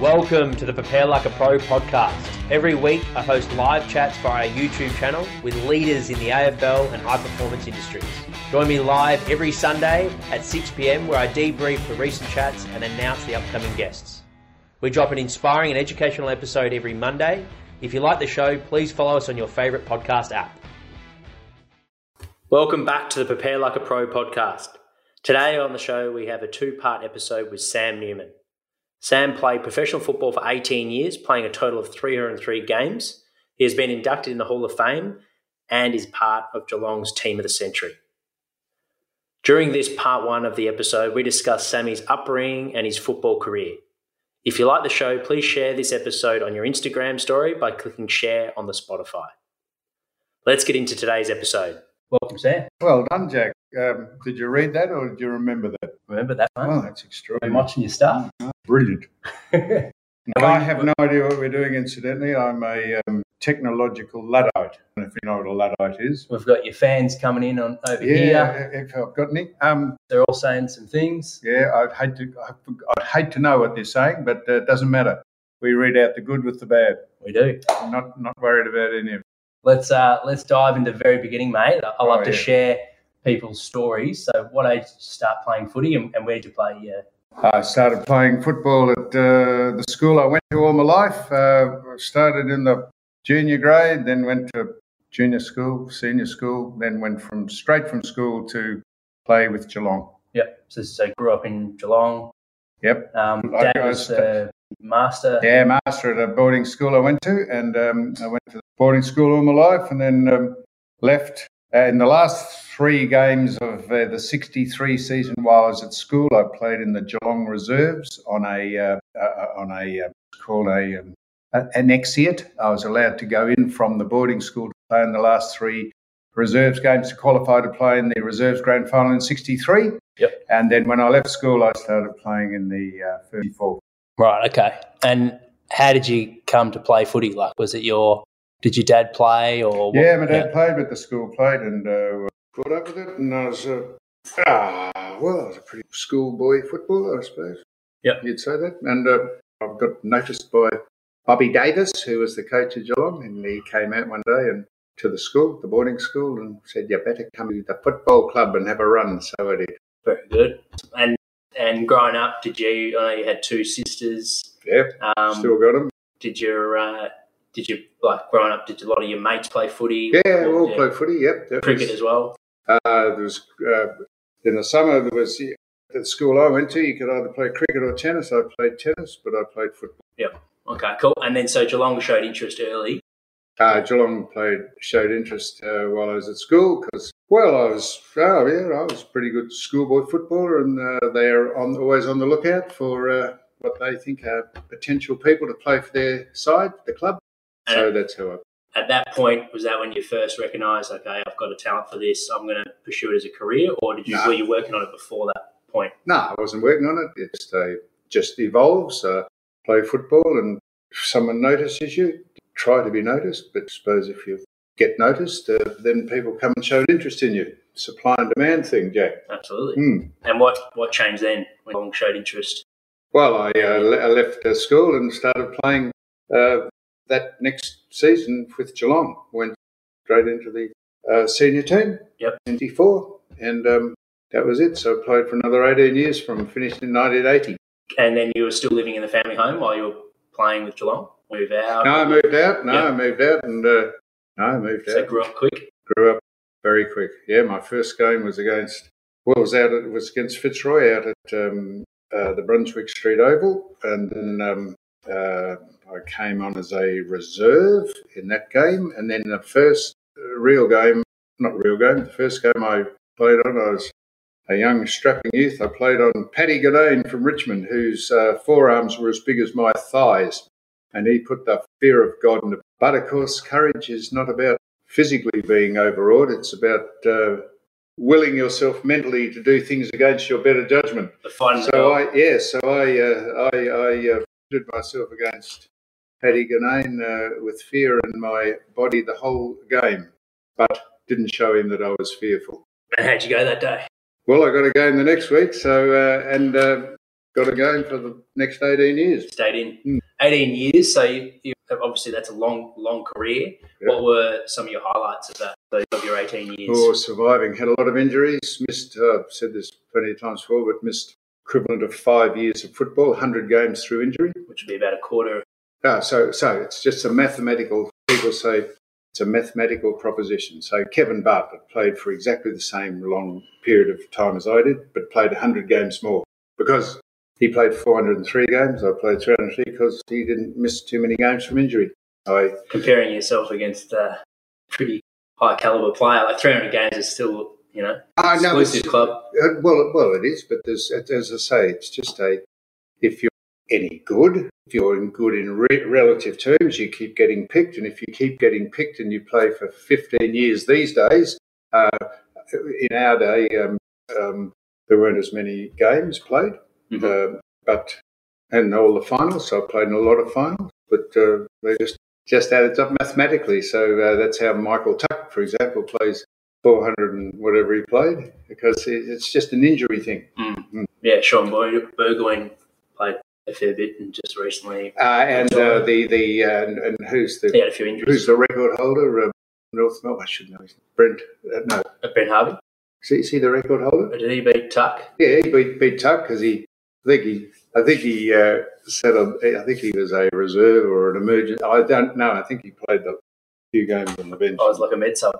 Welcome to the Prepare Like a Pro podcast. Every week, I host live chats via our YouTube channel with leaders in the AFL and high performance industries. Join me live every Sunday at 6 pm where I debrief the recent chats and announce the upcoming guests. We drop an inspiring and educational episode every Monday. If you like the show, please follow us on your favourite podcast app. Welcome back to the Prepare Like a Pro podcast. Today on the show, we have a two part episode with Sam Newman. Sam played professional football for 18 years, playing a total of 303 games. He has been inducted in the Hall of Fame and is part of Geelong's Team of the Century. During this part one of the episode, we discuss Sammy's upbringing and his football career. If you like the show, please share this episode on your Instagram story by clicking share on the Spotify. Let's get into today's episode. Welcome, Sam. Well done, Jack. Um, did you read that or did you remember that? Remember that one? Oh, that's Been extraordinary. watching your stuff? Brilliant. I have no idea what we're doing, incidentally. I'm a um, technological Luddite. I don't know if you know what a Luddite is. We've got your fans coming in on over Yeah, here. if I've got any. Um, They're all saying some things. yeah, I'd hate to. I'd hate to know what they're saying, but uh, it doesn't matter. We read out the good with the bad. We do. I'm not not worried about any of it. Let's uh, let's dive into the very beginning, mate. I I love Oh, to yeah. share people's stories. So, what age did you start playing footy, and, and where did you play? Yeah, I started playing football at uh, the school I went to all my life. Uh, I started in the junior grade, then went to junior school, senior school, then went from straight from school to play with Geelong. yep. So, so grew up in Geelong. Yep. Um, I- Dad was a master. Yeah, master at a boarding school I went to, and um, I went to the boarding school all my life, and then um, left. Uh, in the last three games of uh, the '63 season, while I was at school, I played in the Geelong reserves on a uh, uh, on a uh, called a um, an exit. I was allowed to go in from the boarding school to play in the last three reserves games to qualify to play in the reserves grand final in '63. Yep. And then when I left school, I started playing in the uh, 34 Right. Okay. And how did you come to play footy? Like, was it your? Did your dad play or? what- Yeah, my dad played, but the school played, and uh, caught up with it. And I was, uh, ah, well, I was a pretty schoolboy footballer, I suppose. Yep. you'd say that. And uh, I got noticed by Bobby Davis, who was the coach of Geelong, and he came out one day and to the school, the boarding school, and said, "You better come to the football club and have a run." So I did. Very good. And and growing up, did you? I know you had two sisters. Yeah, Um, still got him. Did your uh, did you like growing up? Did a lot of your mates play footy? Yeah, we all played footy. Yep, that cricket was- as well. Uh, there was uh, in the summer there was at the school I went to. You could either play cricket or tennis. I played tennis, but I played football. Yeah. Okay, cool. And then so Geelong showed interest early. Uh, Geelong played showed interest uh, while I was at school because well I was oh yeah I was a pretty good schoolboy footballer and uh, they are on always on the lookout for uh, what they think are potential people to play for their side, the club. So that's how I. at that point, was that when you first recognised, okay, I've got a talent for this. I'm going to pursue it as a career, or did you were you working on it before that point? No, I wasn't working on it. It just, uh, just evolves. Uh, play football, and if someone notices you, try to be noticed. But I suppose if you get noticed, uh, then people come and show an interest in you. Supply and demand thing, Jack. Absolutely. Hmm. And what what changed then when Geelong showed interest? Well, I, uh, le- I left uh, school and started playing uh, that next season with Geelong. Went straight into the uh, senior team. Yep. 94. And um, that was it. So I played for another 18 years from finished in 1980. And then you were still living in the family home while you were playing with Geelong. Move out. No, I moved out. No, Yeah. I moved out. And uh, no, I moved So out. grew up quick. Grew up very quick. Yeah, my first game was against, well, it was out. It was against Fitzroy out at um, uh, the Brunswick Street Oval, and then um, uh, I came on as a reserve in that game, and then the first real game, not real game, the first game I played on, I was a young strapping youth. I played on Paddy Guinane from Richmond, whose uh, forearms were as big as my thighs, and he put the fear of God into. But of course, courage is not about physically being overawed. It's about uh, willing yourself mentally to do things against your better judgment. The fighting So I, yeah, so I, uh, I, I uh, myself against Paddy Guinane uh, with fear in my body the whole game, but didn't show him that I was fearful. And how'd you go that day? Well, I got a game the next week, so uh, and uh, got a game for the next 18 years. Stayed in Mm. 18 years, so you, you obviously that's a long, long career. Yeah. What were some of your highlights of that of your 18 years? Or surviving, had a lot of injuries, missed, uh, I've said this plenty of times before, but missed equivalent of five years of football, 100 games through injury. Which would be about a quarter. Ah, so, so it's just a mathematical, people say it's a mathematical proposition. So Kevin Bartlett played for exactly the same long period of time as I did, but played 100 games more because he played 403 games. I played 303 because he didn't miss too many games from injury. I, Comparing yourself against a pretty high caliber player, like 300 games is still, you know, it's- exclusive club. Uh, well, well, it is, but there's, as I say, it's just a. If you're any good, if you're in good in re- relative terms, you keep getting picked, and if you keep getting picked and you play for 15 years these days, uh, in our day, um, um, there weren't as many games played, Mhm. uh, but and all the finals. So I played in a lot of finals, but uh, they just just added up mathematically. So uh, that's how Michael Tuck, for example, plays 400 and whatever he played because it's just an injury thing. Yeah, Shaun Bur- Burgoyne played a fair bit and just recently Uh, and uh, the the uh, and, who's the he had a few injuries. who's the record holder? North Melbourne. I should know. Brent. Uh, no, Uh, Ben Harvey. is he, is he the record holder? Did he beat Tuck? Yeah, he beat, beat Tuck because he. I think he. I think he uh, said. on- I think he was a reserve or an emergent. I don't know. I think he played the few games on the bench. I was like a med sub.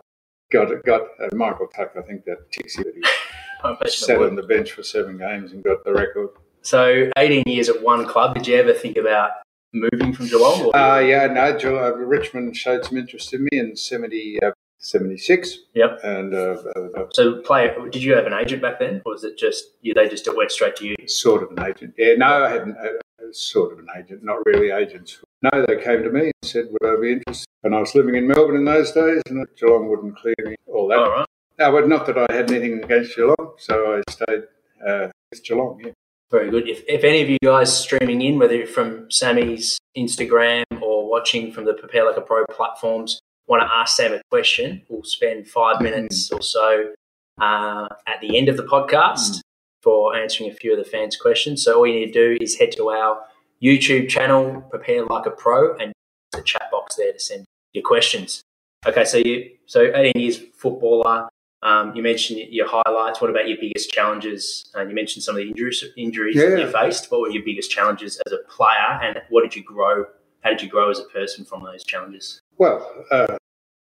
got got uh, Michael Tuck. I think that ticks you that he I imagine it sat on the bench for seven games and got the record. So, 18 years at one club. Did you ever think about moving from Geelong? Or Uh, yeah, no, uh, Richmond showed some interest in me in 70, uh, 76. Yep. And uh, uh, So, play. Did you have an agent back then, or was it just you? They just went straight to you. sort of an agent. Yeah, no, I hadn't. Uh, sort of an agent, not really agents. No, they came to me and said, would I be interested? And I was living in Melbourne in those days, and Geelong wouldn't clear me all that. All right. No, but not that I had anything against Geelong, so I stayed uh, with Geelong, yeah. Very good. If, if any of you guys streaming in, whether you're from Sammy's Instagram or watching from the Prepare Like a Pro platforms, want to ask Sam a question, we'll spend five minutes or so uh, at the end of the podcast for answering a few of the fans' questions. So all you need to do is head to our YouTube channel, Prepare Like a Pro, and the chat box there to send your questions. Okay, so you so 18 years footballer. Um, you mentioned your highlights. What about your biggest challenges? Uh, you mentioned some of the injuries injuries that you faced. What were your biggest challenges as a player, and what did you grow? How did you grow as a person from those challenges? Well, uh,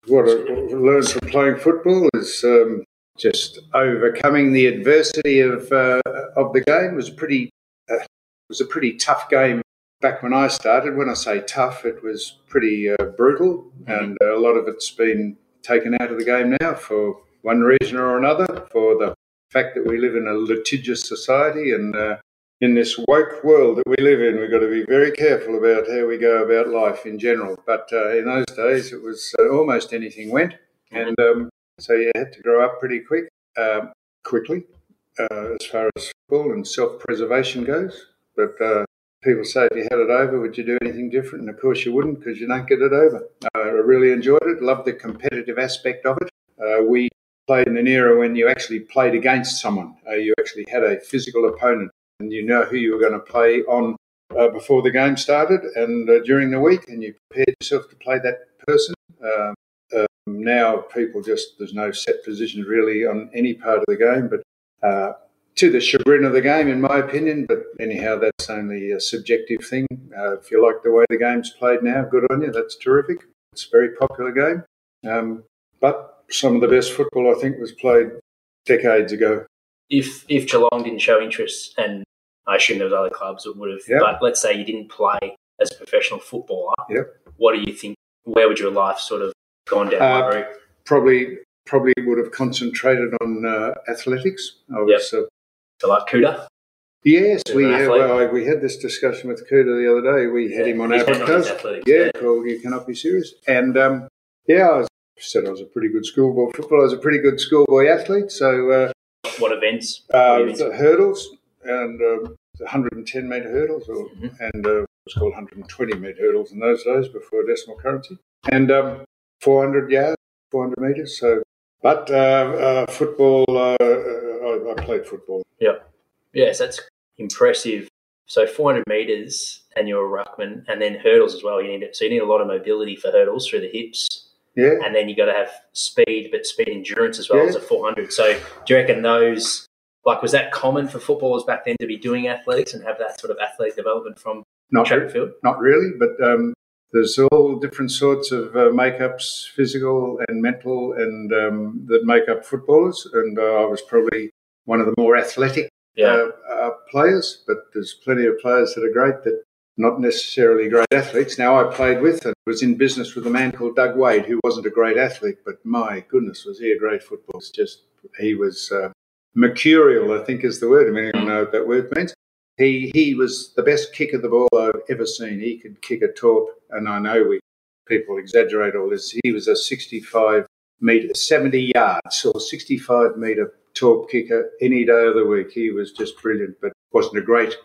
what I learned from playing football is um, just overcoming the adversity of uh, of the game. It was a pretty uh, was a pretty tough game back when I started. When I say tough, it was pretty uh, brutal, and a lot of it's been taken out of the game now for one reason or another. For the fact that we live in a litigious society and uh, in this woke world that we live in, we've got to be very careful about how we go about life in general. But uh, in those days, it was uh, almost anything went, and um, so you had to grow up pretty quick, um, quickly, uh, as far as football and self-preservation goes. But uh, people say, if you had it over, would you do anything different? And of course, you wouldn't because you don't get it over. Uh, I really enjoyed it. Loved the competitive aspect of it. Uh, we played in an era when you actually played against someone. Uh, you actually had a physical opponent and you know who you were going to play on uh, before the game started and uh, during the week, and you prepared yourself to play that person. Um, um, now, people just there's no set position really on any part of the game, but uh, to the chagrin of the game, in my opinion. But anyhow, that's only a subjective thing. Uh, if you like the way the game's played now, good on you. That's terrific. It's a very popular game. Um, but some of the best football, I think, was played decades ago. If if Geelong didn't show interest, and I assume there was other clubs that would have, Yeah. but let's say you didn't play as a professional footballer, Yep. what do you think? Where would your life sort of gone down Uh. Probably, probably would have concentrated on uh, athletics. I was, uh, So like Kuda, yes, we had, well, we had this discussion with Kuda the other day. We had him on our He's one of his podcast. athletics, Yeah, called You Cannot Be Serious. And um, yeah, I was, said I was a pretty good schoolboy footballer. I was a pretty good schoolboy athlete. So uh, What events? uh, What the hurdles and um, 110 metre hurdles, or, Mhm. and uh, it was called 120 metre hurdles in those days before decimal currency, and um, 400 yards, 400 metres. So, but uh, uh, football, uh, uh, I, I played football. Yeah. Yes, that's impressive so 400 meters, and you're a ruckman, and then hurdles as well. You need it, so you need a lot of mobility for hurdles through the hips, Yeah. and then you got to have speed, but speed endurance as well Yeah. as a 400. So do you reckon those? Like, was that common for footballers back then to be doing athletics and have that sort of athlete development from Not track and field? not really, but um, there's all different sorts of uh, makeups, physical and mental, and um, that make up footballers. And uh, I was probably one of the more athletic Yeah, uh, uh, players, but there's plenty of players that are great that not necessarily great athletes. Now, I played with and was in business with a man called Doug Wade, who wasn't a great athlete, but my goodness, was he a great footballer? Just he was uh, mercurial, I think is the word. I mean, I know what that word means. He he was the best kick of the ball I've ever seen. He could kick a torp, and I know we people exaggerate all this. He was a 65 meter, 70 yards or 65 meter torp kicker any day of the week. He was just brilliant, but wasn't a great.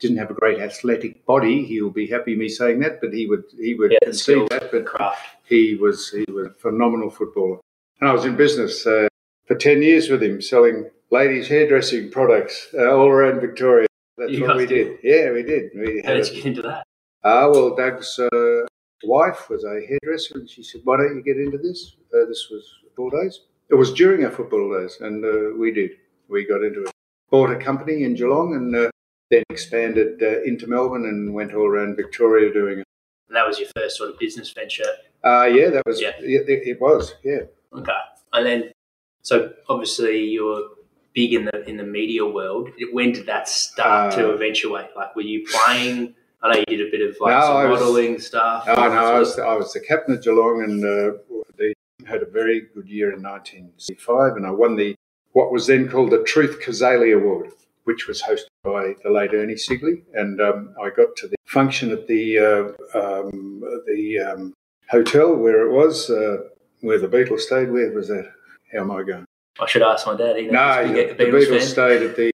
Didn't have a great athletic body. He'll be happy me saying that, but he would he would Yeah, concede that. But craft. he was he was a phenomenal footballer. And I was in business uh, for ten years with him, selling ladies' hairdressing products uh, all around Victoria. That's You what we did? Yeah, we did. We How did you get into that? Ah, well, Doug's uh, wife was a hairdresser, and she said, "Why don't you get into this?" Uh, this was football days. It was during our football days, and uh, we did. We got into it. Bought a company in Geelong, and uh, then expanded uh, into Melbourne, and went all around Victoria doing it. And that was your first sort of business venture. Uh, yeah, that was. Yeah. It, it was. Yeah. Okay. And then, so obviously you're big in the in the media world. When did that start to Uh, eventuate? Like, were you playing? I know you did a bit of like No, some was- modelling stuff. Oh no, I was I was the captain of Geelong, and uh, they had a very good year in 1965, and I won the what was then called the Truth Kazali Award, which was hosted by the late Ernie Sigley, and um, I got to the function at the uh, um, the um, hotel where it was, uh, where the Beatles stayed. Where was that? How am I going? I should ask my dad. No, he's the Beatles, Beatles stayed at the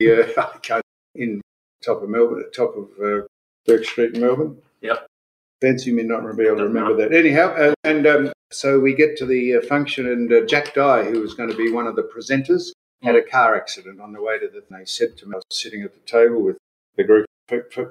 uh, in top of Melbourne, at top of uh, Bourke Street in Melbourne. Yep. Fancy me not be able to remember that. Anyhow, uh, and um, so we get to the uh, function, and uh, Jack Dyer, who was going to be one of the presenters, had a car accident on the way to the. And they said to me, I was sitting at the table with the group,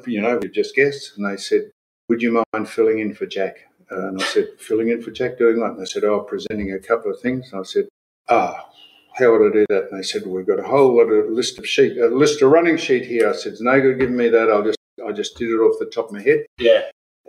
you know, we just guests, and they said, "Would you mind filling in for Jack?" Uh, and I said, "Filling in for Jack, doing what?" And they said, "Oh, presenting a couple of things." And I said, "Ah." how would I do that? And they said, well, we've got a whole lot of list of sheet, a list of running sheet here. I said, it's no good giving me that. I'll just, I just did it off the top of my head. Yeah.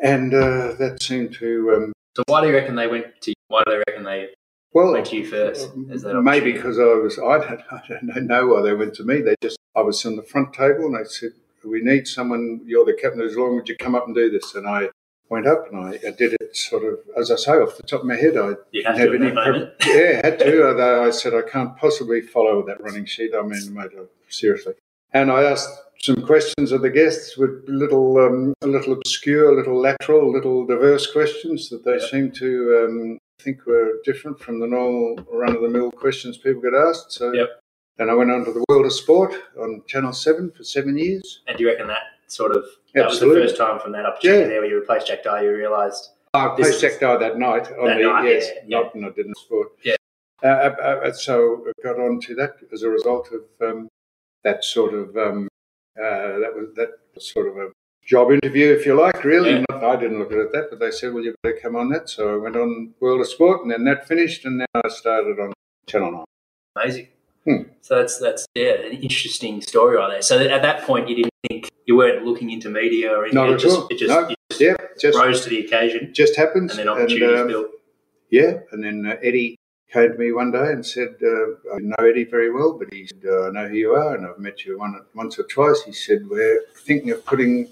And uh, that seemed to, um, So why do you reckon they went to? Why do they reckon they well, went to you first? Is that maybe because I was, I don't, I don't know why they went to me. They just, I was on the front table and they said, we need someone, you're the captain of long, would you come up and do this? And I went up and I, I did it sort of, as I say, off the top of my head. I you have have any moment. yeah, had to. Although I said I can't possibly follow that running sheet. I mean, mate, seriously. And I asked some questions of the guests with little, um, a little obscure, a little lateral, a little diverse questions that they Yeah. seemed to um, think were different from the normal run-of-the-mill questions people get asked. So, Yep. and I went on to the World of Sport on Channel Seven for seven years. And do you reckon that sort of that Absolutely. was the first time from that opportunity Yeah. there where you replaced Jack Dyer, you realised I This played Jack Dyer that night on That the night, yes, yeah, not not didn't sport. Yeah. Uh, uh, uh, so I got on to that as a result of um, that sort of um, uh, that was that was sort of a job interview, if you like. Really, Yeah. not, I didn't look at it that, but they said, "Well, you better come on that." So I went on World of Sport, and then that finished, and then I started on Channel Nine. amazing. Hmm. So that's that's yeah, an interesting story right there. So at that point, you didn't think you weren't looking into media or anything. Not it at just, all. It just, No. you just Yeah, just rose to the occasion, just happens, and then opportunities um, built. Yeah, and then uh, Eddie came to me one day and said, uh, I know Eddie very well, but he said, uh, I know who you are and I've met you one, once or twice. He said, We're thinking of putting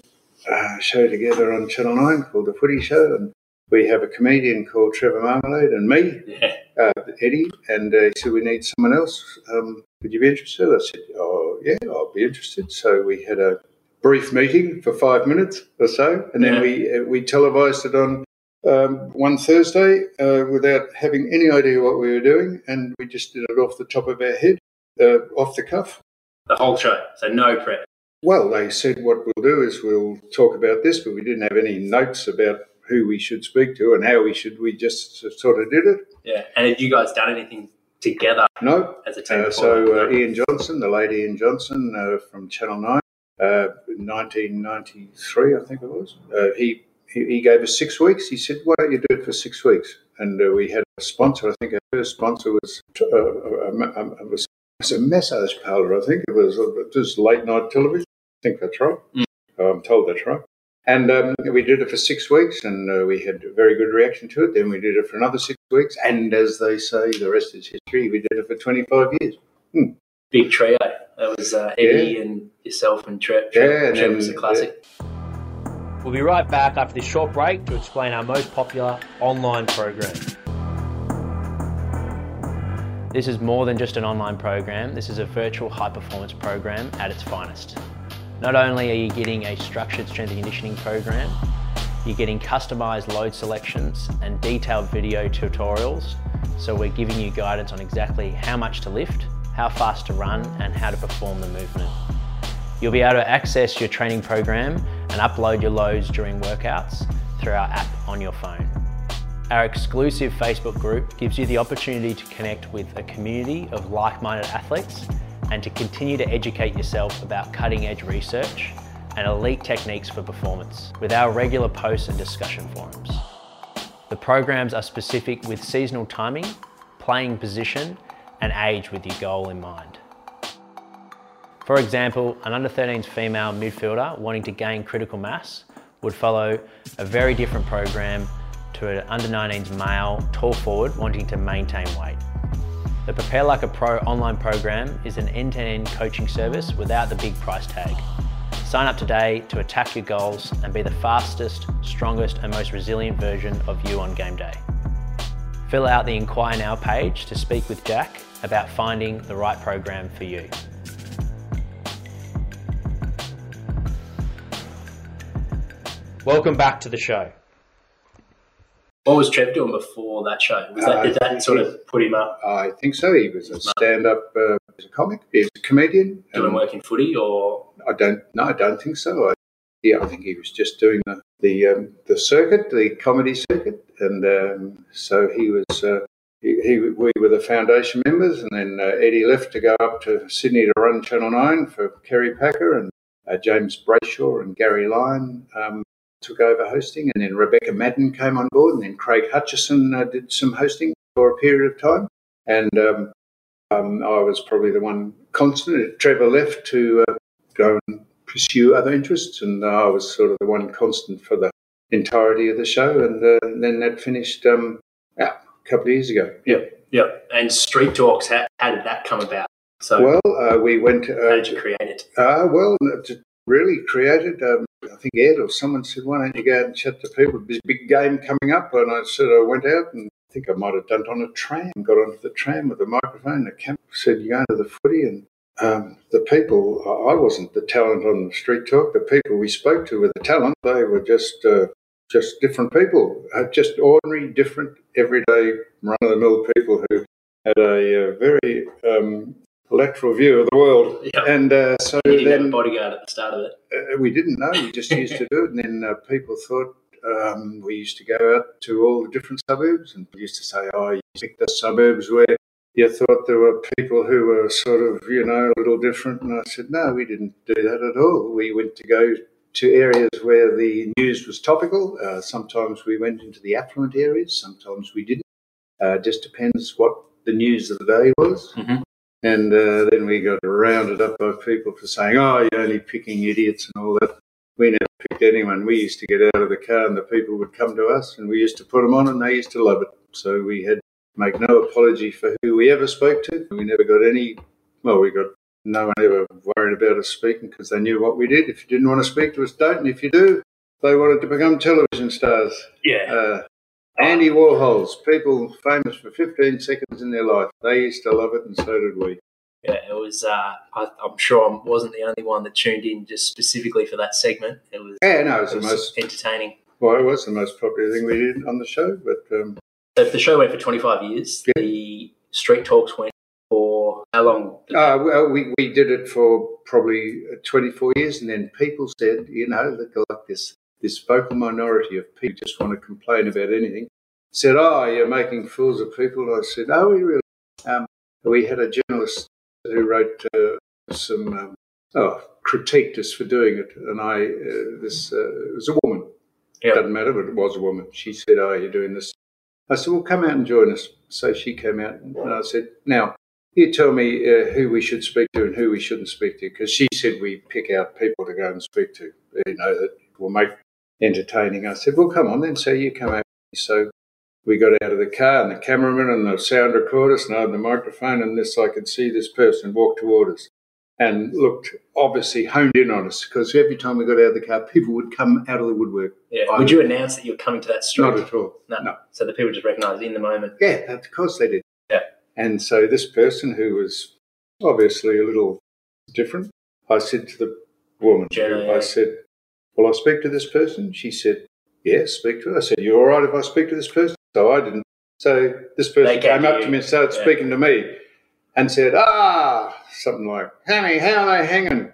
a show together on Channel 9 called The Footy Show, and we have a comedian called Trevor Marmalade and me, Yeah, uh, Eddie, and uh, he said, We need someone else. Um, would you be interested? I said, Oh, yeah, I'll be interested. So we had a brief meeting for five minutes or so, and then Yeah. we, uh, we televised it on um, one Thursday uh, without having any idea what we were doing, and we just did it off the top of our head, uh, off the cuff. the whole show. So no prep. Well, they said what we'll do is we'll talk about this, but we didn't have any notes about who we should speak to and how we should. We just sort of did it. Yeah, and have you guys done anything together No. as a team? Uh, so uh, Ian Johnson, the late Ian Johnson uh, from Channel Nine, uh, 1993, I think it was. Uh, he, he, gave us six weeks. He said, "Why don't you do it for six weeks?" And uh, we had a sponsor. I think our first sponsor was uh, a, a, a, was, was a massage parlor. I think it was it was late night television. I think that's right. Mm. I'm told that's right. And um, we did it for six weeks, and uh, we had a very good reaction to it. Then we did it for another six weeks, and as they say, the rest is history. We did it for 25 years. Hmm. Big trio. That was uh, Eddie yeah. and yourself and Trev. Yeah, and Trev was a classic. Yeah. We'll be right back after this short break to explain our most popular online program. This is more than just an online program, this is a virtual high performance program at its finest. Not only are you getting a structured strength and conditioning program, you're getting customized load selections and detailed video tutorials. So we're giving you guidance on exactly how much to lift, how fast to run, and how to perform the movement. You'll be able to access your training program and upload your loads during workouts through our app on your phone. Our exclusive Facebook group gives you the opportunity to connect with a community of like-minded athletes and to continue to educate yourself about cutting edge research and elite techniques for performance with our regular posts and discussion forums. The programs are specific with seasonal timing, playing position, and age with your goal in mind. For example, an under 13s female midfielder wanting to gain critical mass would follow a very different program to an under 19s male tall forward wanting to maintain weight. The Prepare Like a Pro online program is an end-to-end coaching service without the big price tag. Sign up today to attack your goals and be the fastest, strongest and most resilient version of you on game day. Fill out the Inquire Now page to speak with Jack about finding the right program for you. Welcome back to the show. What was Trev doing before that show? Was that, uh, did that sort of put him up? I think so. He was a stand-up, uh, a comic. He was a comedian. Doing work in footy, or I don't. No, I don't think so. I, yeah, I think he was just doing the the, um, the circuit, the comedy circuit, and um, so he was. Uh, he, he, we were the foundation members, and then uh, Eddie left to go up to Sydney to run Channel Nine for Kerry Packer and uh, James Brayshaw and Gary Lyon um, took over hosting, and then Rebecca Madden came on board, and then Craig Hutchison uh, did some hosting for a period of time. And um, um, I was probably the one constant. Trevor left to uh, go and pursue other interests, and I was sort of the one constant for the entirety of the show. And, uh, then that finished um, yeah, a couple of years ago. Yep, yep. And Street Talks, how, how did that come about? So, well, uh, we went. Uh, how did you create it? Uh, well, really created. Um, I think Ed or someone said, "Why don't you go out and chat to people? There's a big game coming up." And I said, I went out and I think I might have done it on a tram. Got onto the tram with a microphone. The camp said, "You going to the footy?" And um, the people, I wasn't the talent on the street talk. The people we spoke to were the talent. They were just uh, just different people, uh, just ordinary, different, everyday, run of the mill people who had a, uh, very um, lateral view of the world. Yep. And uh, so you didn't then have a bodyguard at the start of it. Uh, we didn't know. We just used to do it, and then uh, people thought um, we used to go out to all the different suburbs, and used to say, "Oh, you pick the suburbs where." You thought there were people who were sort of, you know, a little different. And I said, no, we didn't do that at all. We went to go to areas where the news was topical. Uh, sometimes we went into the affluent areas, sometimes we didn't. Uh, just depends what the news of the day was. Mm-hmm. And uh, then we got rounded up by people for saying, oh, you're only picking idiots and all that. We never picked anyone. We used to get out of the car and the people would come to us and we used to put them on and they used to love it. So we had make no apology for who we ever spoke to. We never got any, well, we got no one ever worried about us speaking because they knew what we did. If you didn't want to speak to us, don't. And if you do, they wanted to become television stars. Yeah. Uh, Andy Warhol's, people famous for 15 seconds in their life. They used to love it, and so did we. Yeah, it was. Uh, I, am sure I wasn't the only one that tuned in just specifically for that segment. It was. Yeah, no, it was, it was the most entertaining. Well, it was the most popular thing we did on the show. But um, so if the show went for 25 years, yeah. the Street Talks went for how long? Uh, well, we, we did it for probably 24 years, and then people said, you know, look like this this vocal minority of people just want to complain about anything. Said, "Oh, you're making fools of people." I said, "Oh, we really." Um, we had a journalist who wrote uh, some um, oh, critiqued us for doing it, and I uh, this uh, it was a woman. Yep. Doesn't matter, but it was a woman. She said, "Oh, you're doing this." I said, "Well, come out and join us." So she came out, and I said, "Now." You tell me uh, who we should speak to and who we shouldn't speak to, because she said we pick out people to go and speak to. You know that will make entertaining. I said, "Well, come on then." So you come out. So we got out of the car, and the cameraman and the sound recordist, and I had the microphone, and this I could see this person walk toward us and looked obviously honed in on us because every time we got out of the car, people would come out of the woodwork. Yeah. I- Would you announce that you were coming to that street? Not at all. No. no. So the people just recognised in the moment. Yeah, of course they did. Yeah. And so this person who was obviously a little different, I said to the woman, Jenna, I yeah. said, Will I speak to this person? She said, Yes, speak to her. I said, You're all right if I speak to this person? So I didn't. So this person came to up you. to me and started Yeah. speaking to me and said, Ah, something like, Hammy, how are they hanging?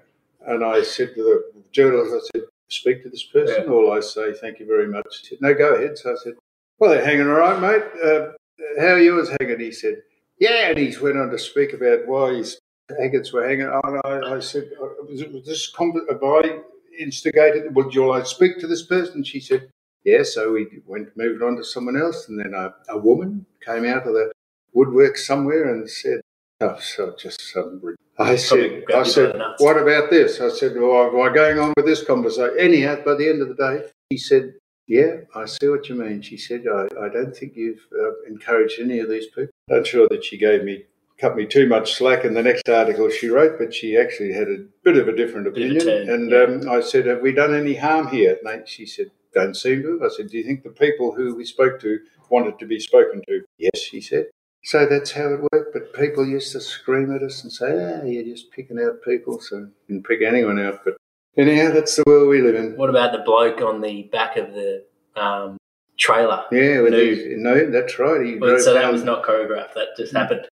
And I said to the journalist, I said, Speak to this person, or I say, Thank you very much. He said, No, go ahead. So I said, Well, they're hanging all right, mate. Uh, how are yours hanging? He said, Yeah. And he went on to speak about why his agates were hanging. And I, I said, "Uh, Was, it, was this, com- have I instigated? Would you like to speak to this person? She said, Yeah. So we went, moved on to someone else. And then a, a woman came out of the woodwork somewhere and said, Oh, so just some. I said, I said, what about this? I said, well, am I going on with this conversation? Anyhow, by the end of the day, he said, yeah, I see what you mean. She said, I, I don't think you've uh, encouraged any of these people. I'm sure that she gave me, cut me too much slack in the next article she wrote, but she actually had a bit of a different a opinion. turn, and yeah. um, I said, have we done any harm here? And she said, don't seem to. I said, do you think the people who we spoke to wanted to be spoken to? Yes, she said. So that's how it worked. But people used to scream at us and say, ah, you're just picking out people. So didn't pick anyone out. But anyhow, that's the world we live in. What about the bloke on the back of the um, trailer? Yeah, with No. no, that's right. He Well, so that down- was not choreographed. That just happened.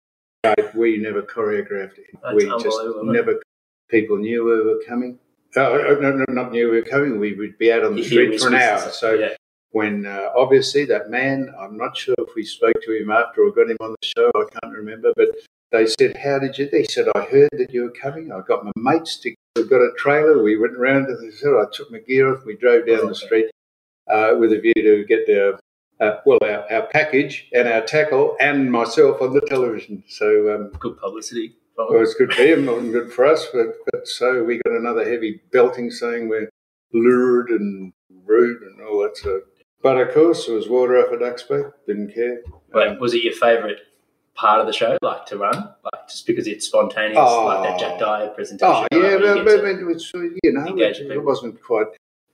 We never choreographed it. That's we just never. People knew we were coming. Oh, no, no, not knew we were coming. We would be out on the You street for an hour. So yeah. when uh, obviously that man, I'm not sure if we spoke to him after or got him on the show. I can't remember, but they said, "How did you?" They said, "I heard that you were coming. I got my mates to. We got a trailer. We went round to the. So I took my gear off. We drove down the street uh, with a view to get our." Uh, well, our, our package and our tackle and myself on the television. So um, good publicity. well, it's good for him, and good for us. But, but so we got another heavy belting saying we're lured and rude and all that sort. But of course, it was water off a duck's back. Didn't care. Wait, Um, was it your favourite part of the show, like to run, like just because it's spontaneous, Oh. like that Jack Dyer presentation? oh yeah, but, but, to- was, you know, it, it wasn't quite.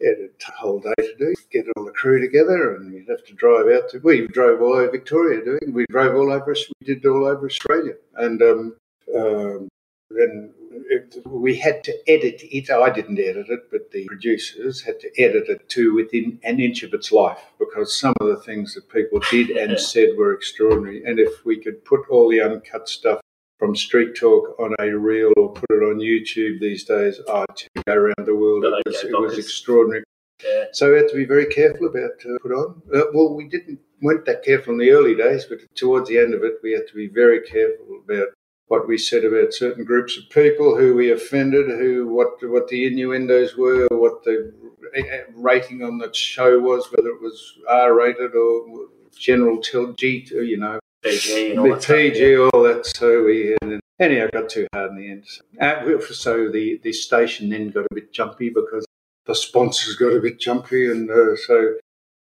Had a whole day to do. Get all the crew together, and you'd have to drive out to. We drove all over Victoria doing. We drove all over. We did all over Australia, and um, um, then it, we had to edit it. I didn't edit it, but the producers had to edit it to within an inch of its life because some of the things that people did and said were extraordinary. And if we could put all the uncut stuff from Street Talk on a reel or put it on YouTube these days, I'd go around the world. It was, it was extraordinary. yeah. So we had to be very careful about uh, put on. Uh, well, we didn't weren't that careful in the early days, but towards the end of it, we had to be very careful about what we said about certain groups of people, who we offended, who what what the innuendos were, what the rating on the show was, whether it was R rated or general till G, you know, PG and all the that stuff, all that. So we and anyhow got too hard in the end. Uh, so the the station then got a bit jumpy because the sponsors got a bit jumpy, and uh, so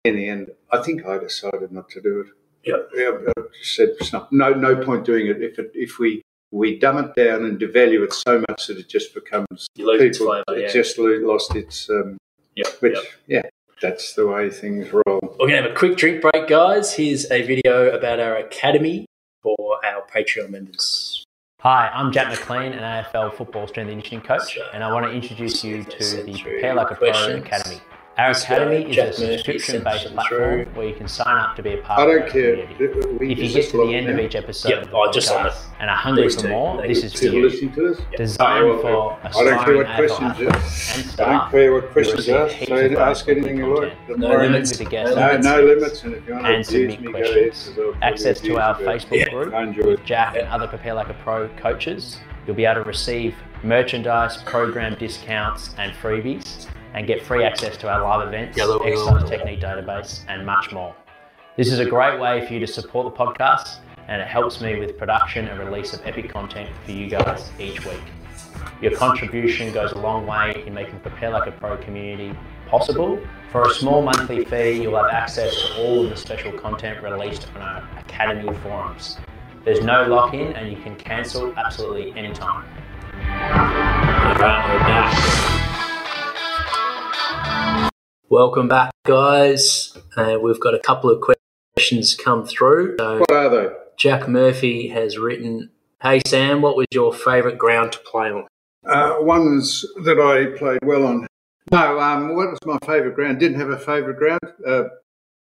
in the end, I think I decided not to do it. Yeah. yeah I just said not, no no point doing it if it if we we dumb it down and devalue it so much that it just becomes You lose its people. flavour. it just lost its. Um, yeah. which yeah. yeah, that's the way things roll. We're going to have a quick drink break, guys. Here's a video about our academy for our Patreon members. Hi, I'm Jack McLean, an AFL football strength and conditioning coach, and I want to introduce you to the Prepare Like a Pro Academy. Our uh, academy is a subscription-based platform through. where you can sign up to be a part I of don't our care. community. If you get to the end now? of each episode Yep, of oh, just on podcast and are hungry for more, they this is for you. listening to this? Designed I for I don't care what questions you athletes and I staff. don't care what questions you ask. So of ask anything you like. No limits. with guests No No, limits. And if you want to And some abuse big me, go questions. ahead. 'cause I'll probably Access to our. Facebook group with. Jack and other Prepare Like a Pro coaches. You'll be able to receive merchandise, program discounts, and freebies, and get free access to our live events, exercise technique database, and much more. This is a great way for you to support the podcast, and it helps me with production and release of epic content for you guys each week. Your contribution goes a long way in making Prepare Like a Pro community possible. For a small monthly fee, you'll have access to all of the special content released on our Academy forums. There's no lock in, and you can cancel absolutely anytime. Back. Welcome back, guys. Uh, we've got a couple of questions come through. So What are they? Jack Murphy has written, "Hey Sam, what was your favourite ground to play on?" Uh, ones that I played well on. No, um, what was my favourite ground? Didn't have a favourite ground. Uh,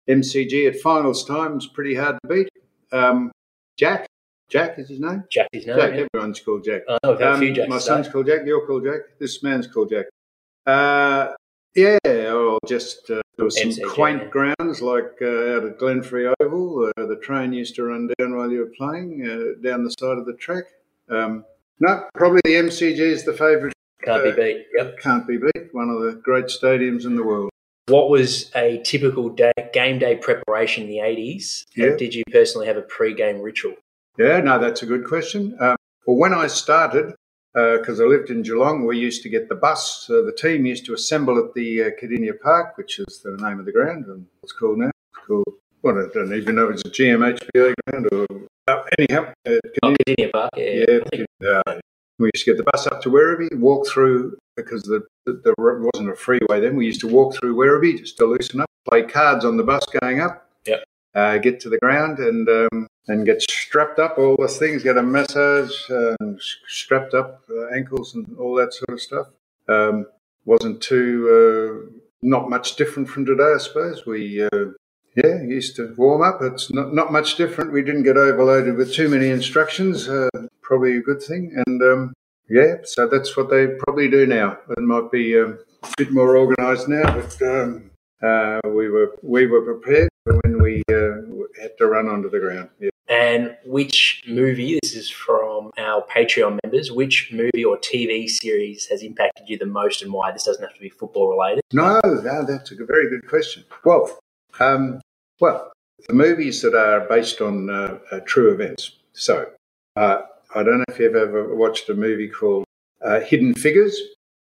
MCG at finals time was pretty hard to beat. Um, Jack, Jack is his name. Jack is known. Jack, yeah. everyone's called Jack. I know we've a few Um, Jacks my son's called Jack. You're called Jack. This man's called Jack. Uh, yeah, or just uh, there was some MCG, quaint yeah. grounds like uh, out at Glenferrie Oval. Uh, the train used to run down while you were playing uh, down the side of the track. Um, no, probably the MCG is the favourite. Can't be uh, beat. Yep. Can't be beat. One of the great stadiums in the world. What was a typical day, game day preparation in the eighties? Yeah. Did you personally have a pre-game ritual? Yeah, no, that's a good question. Um, well, when I started, because I lived in Geelong, we used to get the bus. Uh, the team used to assemble at the uh, Kardinia Park, which is the name of the ground, and it's called now. It's called, well, I don't even know if it's a GMHBA ground or. Uh, anyhow, uh, Oh, Kardinia, Virginia Park. Yeah. yeah, uh, we used to get the bus up to Werribee, walk through, because the, the, the road wasn't a freeway then, we used to walk through Werribee just to loosen up, play cards on the bus going up. Uh, get to the ground and um, and get strapped up, all those things, get a massage, s- strapped up uh, ankles and all that sort of stuff. Um, wasn't too, uh, not much different from today, I suppose. We, uh, yeah, used to warm up. It's not, not much different. We didn't get overloaded with too many instructions, uh, probably a good thing. And um, yeah, so that's what they probably do now. It might be um, a bit more organised now, but um, uh, we were we were prepared we uh, had to run onto the ground. Yeah. And which movie? This is from our Patreon members. Which movie or TV series has impacted you the most, and why? This doesn't have to be football related. No, no, that's a very good question. Well, um, well, the movies that are based on uh, uh, true events. So, uh, I don't know if you've ever watched a movie called uh, Hidden Figures.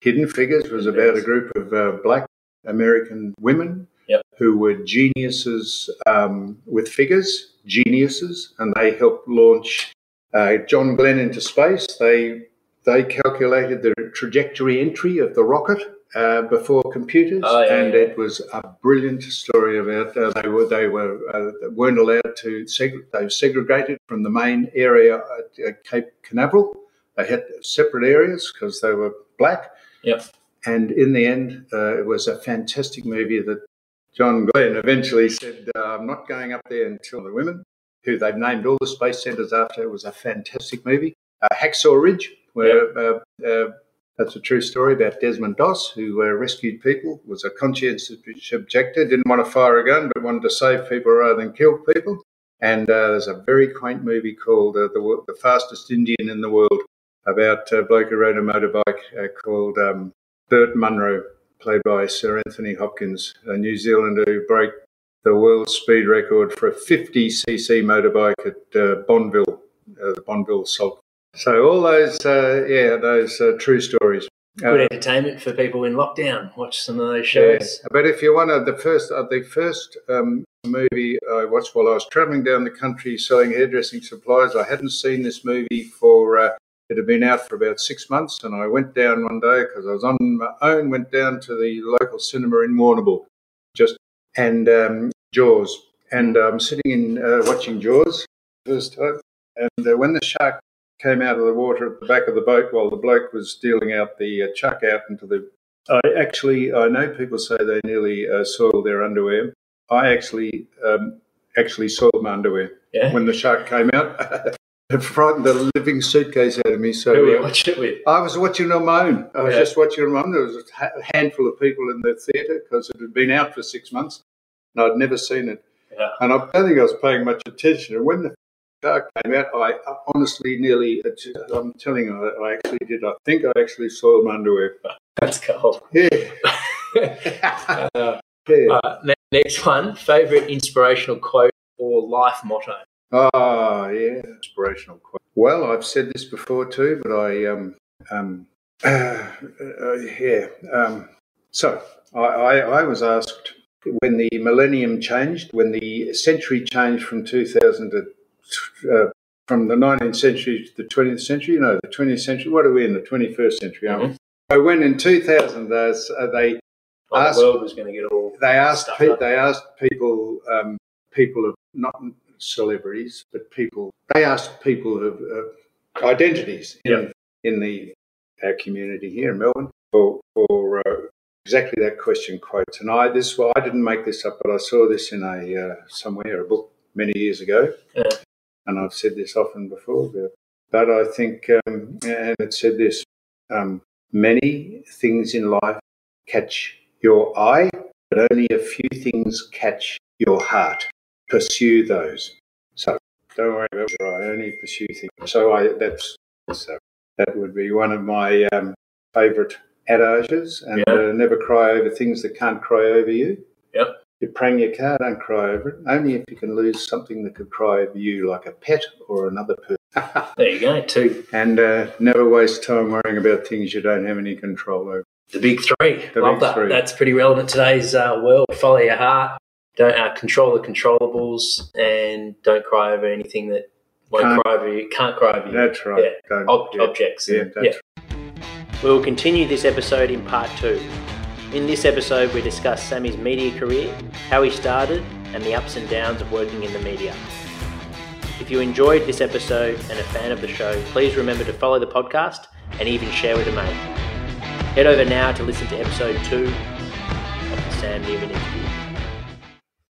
Hidden Figures was about a group of uh, black American women Yep. who were geniuses um, with figures, geniuses, and they helped launch uh, John Glenn into space. They they calculated the trajectory entry of the rocket uh, before computers, Oh, yeah, and yeah. it was a brilliant story about uh, they were they were uh, weren't allowed to seg- they were segregated from the main area at, Cape Canaveral. They had separate areas because they were black. Yep. And in the end, uh, it was a fantastic movie that John Glenn eventually said, uh, "I'm not going up there until the women." Who they've named all the space centres after. It was a fantastic movie. Uh, Hacksaw Ridge, where uh, uh, that's a true story about Desmond Doss, who uh, rescued people, was a conscientious objector, didn't want to fire a gun, but wanted to save people rather than kill people. And uh, there's a very quaint movie called uh, the, the Fastest Indian in the World about a bloke who rode a motorbike uh, called um, Bert Munro, played by Sir Anthony Hopkins, a New Zealander who broke the world speed record for a 50cc motorbike at uh, Bonneville, uh, the Bonneville Salt. So all those, uh, yeah, those uh, true stories. Good Uh, entertainment for people in lockdown. Watch some of those yeah. shows. But if you want to, the first, uh, the first um, movie I watched while I was travelling down the country selling hairdressing supplies, I hadn't seen this movie for. It had been out for about six months, and I went down one day because I was on my own. Went down to the local cinema in Warrnambool, just and um, Jaws, and I'm sitting in uh, watching Jaws first time, and uh, when the shark came out of the water at the back of the boat while the bloke was dealing out the uh, chuck out into the I actually, I know people say they nearly uh, soiled their underwear. I actually, um, actually soiled my underwear Yeah. when the shark came out. it frightened the living suitcase out of me. So Who we uh, watched it with? I was watching on my own. I was Yeah. just watching on my own. There was a handful of people in the theatre because it had been out for six months and I'd never seen it. Yeah. And I don't think I was paying much attention. And when the Dark came out, I honestly nearly, I'm telling you, I actually did. I think I actually soiled my underwear. That's cool. Yeah. Uh, yeah. uh, next one, favorite inspirational quote or life motto. Oh, yeah, inspirational quote. Well, I've said this before too, but I, um, um, uh, uh, yeah. Um, so I, I, I was asked when the millennium changed, when the century changed from 2000 to uh, from the 19th century to the 20th century. you know, the 20th century. What are we in the 21st century? Aren't we? So when in 2000 those, uh, they Oh, Ask- the world was going to get all. they asked pe- they asked people um, people of not celebrities but people they asked people of uh, identities in, Yep. in the our community here in Melbourne for for uh, exactly that question quotes and I this well I didn't make this up but I saw this in a uh, somewhere a book many years ago Yeah. and I've said this often before but, but I think um, and it said this um, many things in life catch your eye but only a few things catch your heart. Pursue those. So don't worry about what I only pursue things. So I that's so that would be one of my um, favourite adages. And Yeah. uh, never cry over things that can't cry over you. Yep. You're praying your car, don't cry over it. Only if you can lose something that could cry over you, like a pet or another person. There you go, two. and uh, never waste time worrying about things you don't have any control over. The big three. The Love big that. three. That's pretty relevant today's uh, world. Follow your heart. Don't uh, control the controllables, and don't cry over anything that won't Can't- cry over you. Can't cry over you. That's right. Yeah. Ob- yeah. Objects. Yeah, that's We will continue this episode in part two. In this episode, we discuss Sammy's media career, how he started, and the ups and downs of working in the media. If you enjoyed this episode and a fan of the show, please remember to follow the podcast and even share with a mate. Head over now to listen to episode two of the Sam Newman interview.